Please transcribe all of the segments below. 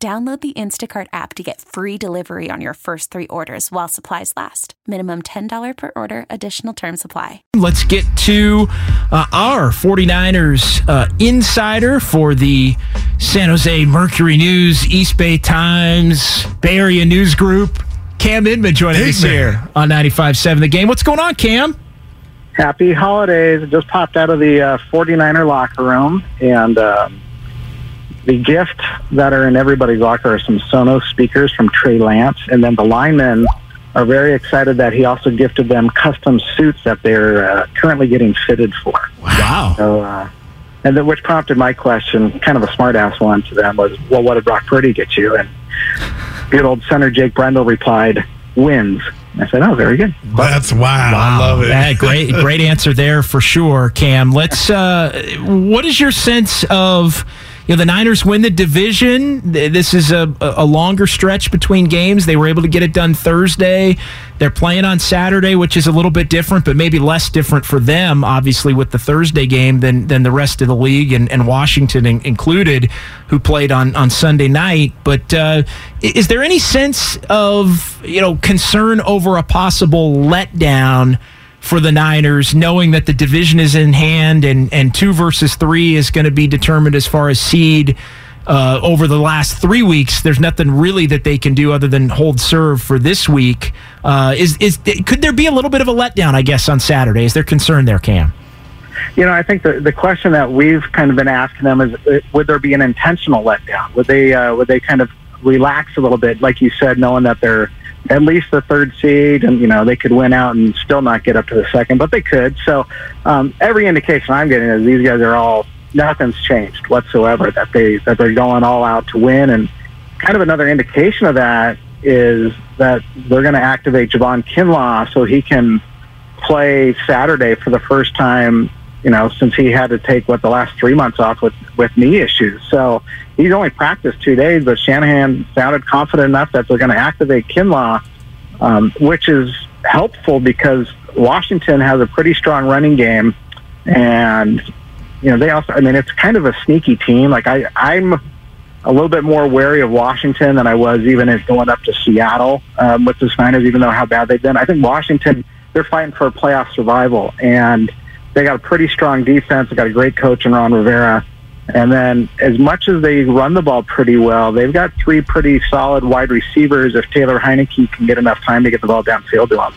Download the Instacart app to get free delivery on your first three orders while supplies last. Minimum $10 per order, additional term supply. Let's get to uh, our 49ers uh, insider for the San Jose Mercury News, East Bay Times, Bay Area News Group. Cam Inman joining us here on 95.7 The Game. What's going on, Cam? Happy holidays. Just popped out of the uh, 49er locker room and. Um, the gift that are in everybody's locker are some Sonos speakers from Trey Lance, and then the linemen are very excited that he also gifted them custom suits that they're uh, currently getting fitted for. Wow. So, uh, and then, which prompted my question, kind of a smart ass one to them, was, well, what did Brock Purdy get you? And good old center Jake Brendel replied, wins. I said, "Oh, very good." That's wow. Wow. I love it. Yeah, great, great answer there for sure, Cam. Let's. Uh, what is your sense of? You know, the Niners win the division. This is a, a longer stretch between games. They were able to get it done Thursday. They're playing on Saturday, which is a little bit different, but maybe less different for them, obviously, with the Thursday game than, than the rest of the league and, and Washington in, included, who played on, on Sunday night. But uh, is there any sense of, you know, concern over a possible letdown? For the Niners, knowing that the division is in hand and, and two versus three is going to be determined as far as seed uh, over the last three weeks. There's nothing really that they can do other than hold serve for this week. Uh, is is could there be a little bit of a letdown? I guess on Saturday. Is there concern there, Cam? You know, I think the the question that we've kind of been asking them is, uh, would there be an intentional letdown? Would they uh, would they kind of relax a little bit, like you said, knowing that they're at least the third seed, and you know they could win out and still not get up to the second, but they could. So um, every indication I'm getting is these guys are all nothing's changed whatsoever. That they that they're going all out to win, and kind of another indication of that is that they're going to activate Javon Kinlaw so he can play Saturday for the first time. You know, since he had to take what the last three months off with with knee issues, so he's only practiced two days, but Shanahan sounded confident enough that they're going to activate Kinlaw, um, which is helpful because Washington has a pretty strong running game, and you know they also. I mean, it's kind of a sneaky team. Like I, I'm a little bit more wary of Washington than I was even as going up to Seattle um, with the Niners, even though how bad they've been. I think Washington they're fighting for playoff survival, and they got a pretty strong defense. They got a great coach in Ron Rivera. And then, as much as they run the ball pretty well, they've got three pretty solid wide receivers. If Taylor Heinicke can get enough time to get the ball downfield to him.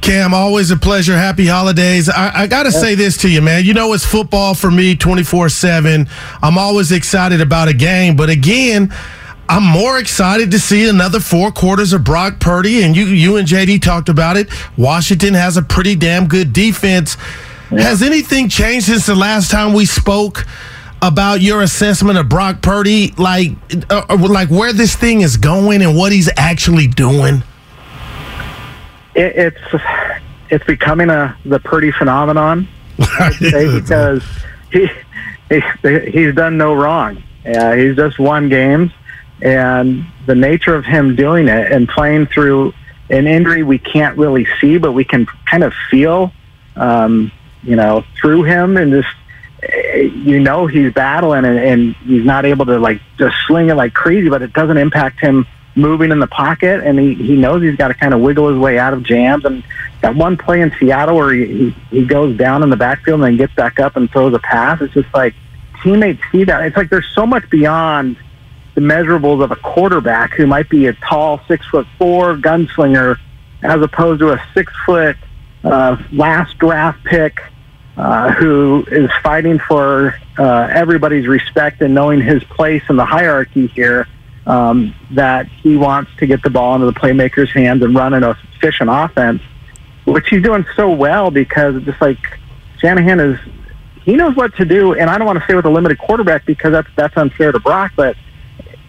Cam, always a pleasure. Happy holidays. I, I got to say this to you, man. You know, it's football for me 24 7. I'm always excited about a game. But again, I'm more excited to see another four quarters of Brock Purdy. And you, you and JD talked about it. Washington has a pretty damn good defense. Has anything changed since the last time we spoke? about your assessment of Brock Purdy, like uh, uh, like where this thing is going and what he's actually doing? It, it's it's becoming a the Purdy phenomenon because he, he he's done no wrong. Uh, he's just won games, and the nature of him doing it and playing through an injury we can't really see, but we can kind of feel, um, you know, through him and just you know he's battling and, and he's not able to like just sling it like crazy, but it doesn't impact him moving in the pocket, and he, he knows he's got to kind of wiggle his way out of jams. And that one play in Seattle where he, he, he goes down in the backfield and then gets back up and throws a pass, it's just like teammates see that. It's like there's so much beyond the measurables of a quarterback who might be a tall six foot four gunslinger as opposed to a six foot uh, last draft pick uh, who is fighting for uh, everybody's respect and knowing his place in the hierarchy here. Um, that he wants to get the ball into the playmaker's hands and run an efficient offense, which he's doing so well because just like Shanahan is, he knows what to do. And I don't want to say with a limited quarterback because that's that's unfair to Brock, but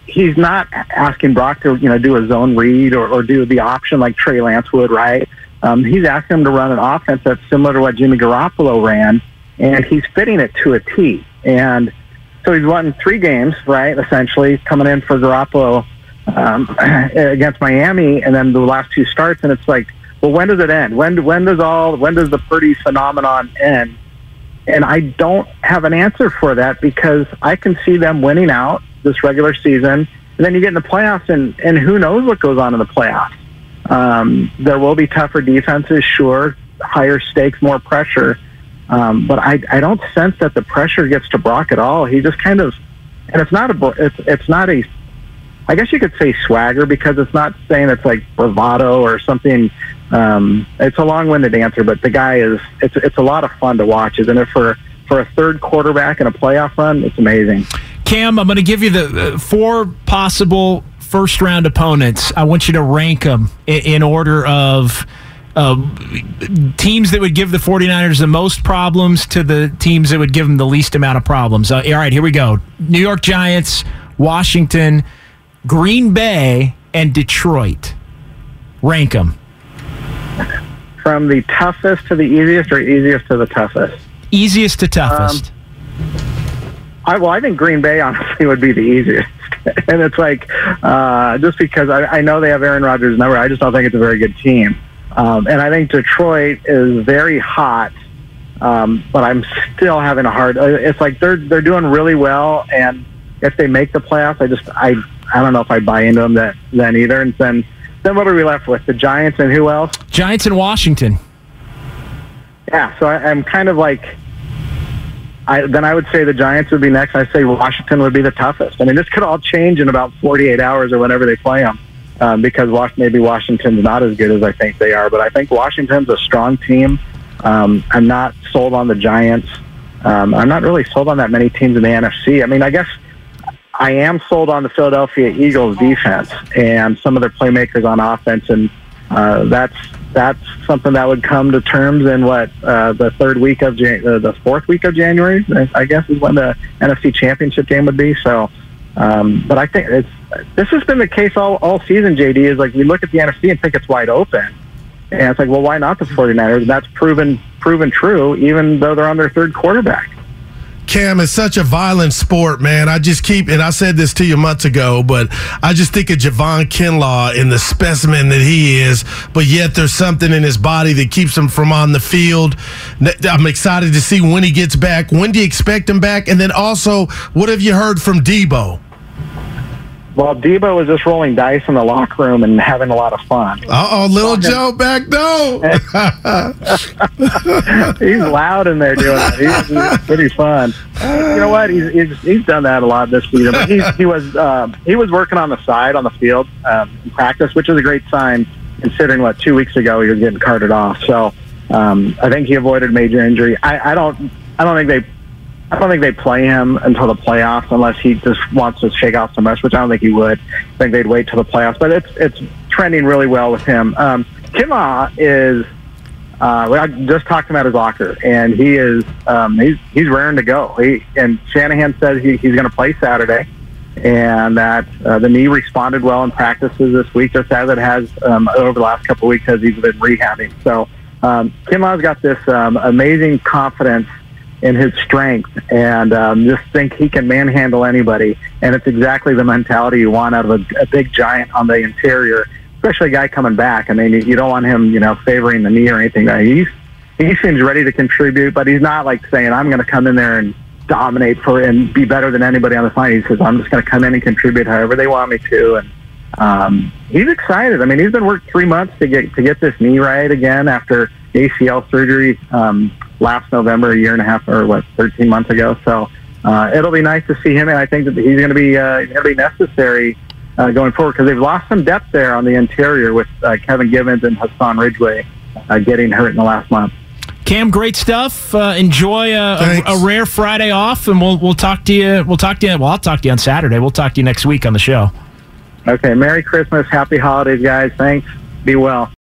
he's not asking Brock to you know do a zone read or, or do the option like Trey Lance would, right? Um, he's asking him to run an offense that's similar to what Jimmy Garoppolo ran, and he's fitting it to a T. And so he's won three games, right? Essentially, coming in for Garoppolo um, against Miami, and then the last two starts, and it's like, well, when does it end? When when does all when does the Purdy phenomenon end? And I don't have an answer for that because I can see them winning out this regular season, and then you get in the playoffs, and and who knows what goes on in the playoffs. Um, there will be tougher defenses, sure, higher stakes, more pressure. Um, but I, I don't sense that the pressure gets to Brock at all. He just kind of, and it's not a, it's, it's not a, I guess you could say swagger because it's not saying it's like bravado or something. Um, it's a long-winded answer, but the guy is, it's, it's a lot of fun to watch, isn't it? For, for a third quarterback in a playoff run, it's amazing. Cam, I'm going to give you the uh, four possible first round opponents. I want you to rank them in, in order of uh, teams that would give the 49ers the most problems to the teams that would give them the least amount of problems. Uh, all right, here we go New York Giants, Washington, Green Bay, and Detroit. Rank them. From the toughest to the easiest or easiest to the toughest? Easiest to toughest. Um, I, well, I think Green Bay honestly would be the easiest. and it's like, uh, just because I, I know they have Aaron Rodgers' number, I just don't think it's a very good team. Um, and I think Detroit is very hot, um, but I'm still having a hard. Uh, it's like they're they're doing really well, and if they make the playoffs, I just I I don't know if I buy into them that then either. And then then what are we left with? The Giants and who else? Giants and Washington. Yeah, so I, I'm kind of like. I, then I would say the Giants would be next. I say Washington would be the toughest. I mean, this could all change in about 48 hours or whenever they play them um, because maybe Washington's not as good as I think they are. But I think Washington's a strong team. Um, I'm not sold on the Giants. Um, I'm not really sold on that many teams in the NFC. I mean, I guess I am sold on the Philadelphia Eagles defense and some of their playmakers on offense, and uh, that's that's something that would come to terms in what uh, the third week of Jan- uh, the fourth week of January, I guess, is when the NFC Championship game would be. So, um, but I think it's this has been the case all, all season, JD, is like we look at the NFC and think it's wide open. And it's like, well, why not the 49ers? And that's proven proven true, even though they're on their third quarterback. Cam, it's such a violent sport, man. I just keep, and I said this to you months ago, but I just think of Javon Kinlaw and the specimen that he is, but yet there's something in his body that keeps him from on the field. I'm excited to see when he gets back. When do you expect him back? And then also, what have you heard from Deebo? Well, Deebo was just rolling dice in the locker room and having a lot of fun. Uh oh, little Joe back though. he's loud in there doing it. He's, he's pretty fun. You know what? He's, he's he's done that a lot this season. But he's, he was um, he was working on the side on the field um, in practice, which is a great sign considering what two weeks ago he was getting carted off. So um, I think he avoided major injury. I, I don't I don't think they I don't think they play him until the playoffs unless he just wants to shake off some rest, which I don't think he would. I think they'd wait till the playoffs. But it's it's trending really well with him. Um, Kinlaw is. Uh, I just talked to him at his locker, and he is um, he's he's raring to go. He and Shanahan says he, he's going to play Saturday, and that uh, the knee responded well in practices this week, just as it has um, over the last couple of weeks as he's been rehabbing. So um, Kinlaw's got this um, amazing confidence in his strength and um, just think he can manhandle anybody. And it's exactly the mentality you want out of a, a big giant on the interior, especially a guy coming back. I mean, you don't want him, you know, favoring the knee or anything. He's he seems ready to contribute, but he's not like saying, "I'm going to come in there and dominate for and be better than anybody on the line." He says, "I'm just going to come in and contribute however they want me to." And um, he's excited. I mean, he's been working three months to get to get this knee right again after ACL surgery. Um, last November, a year and a half or what, 13 months ago. So uh, it'll be nice to see him, and I think that he's going to be uh, going to be necessary uh, going forward because they've lost some depth there on the interior with uh, Kevin Givens and Hassan Ridgeway uh, getting hurt in the last month. Cam, great stuff. Uh, enjoy a, a, a, rare Friday off, and we'll we'll talk to you. We'll talk to you. Well, I'll talk to you on Saturday. We'll talk to you next week on the show. Okay. Merry Christmas. Happy holidays, guys. Thanks. Be well.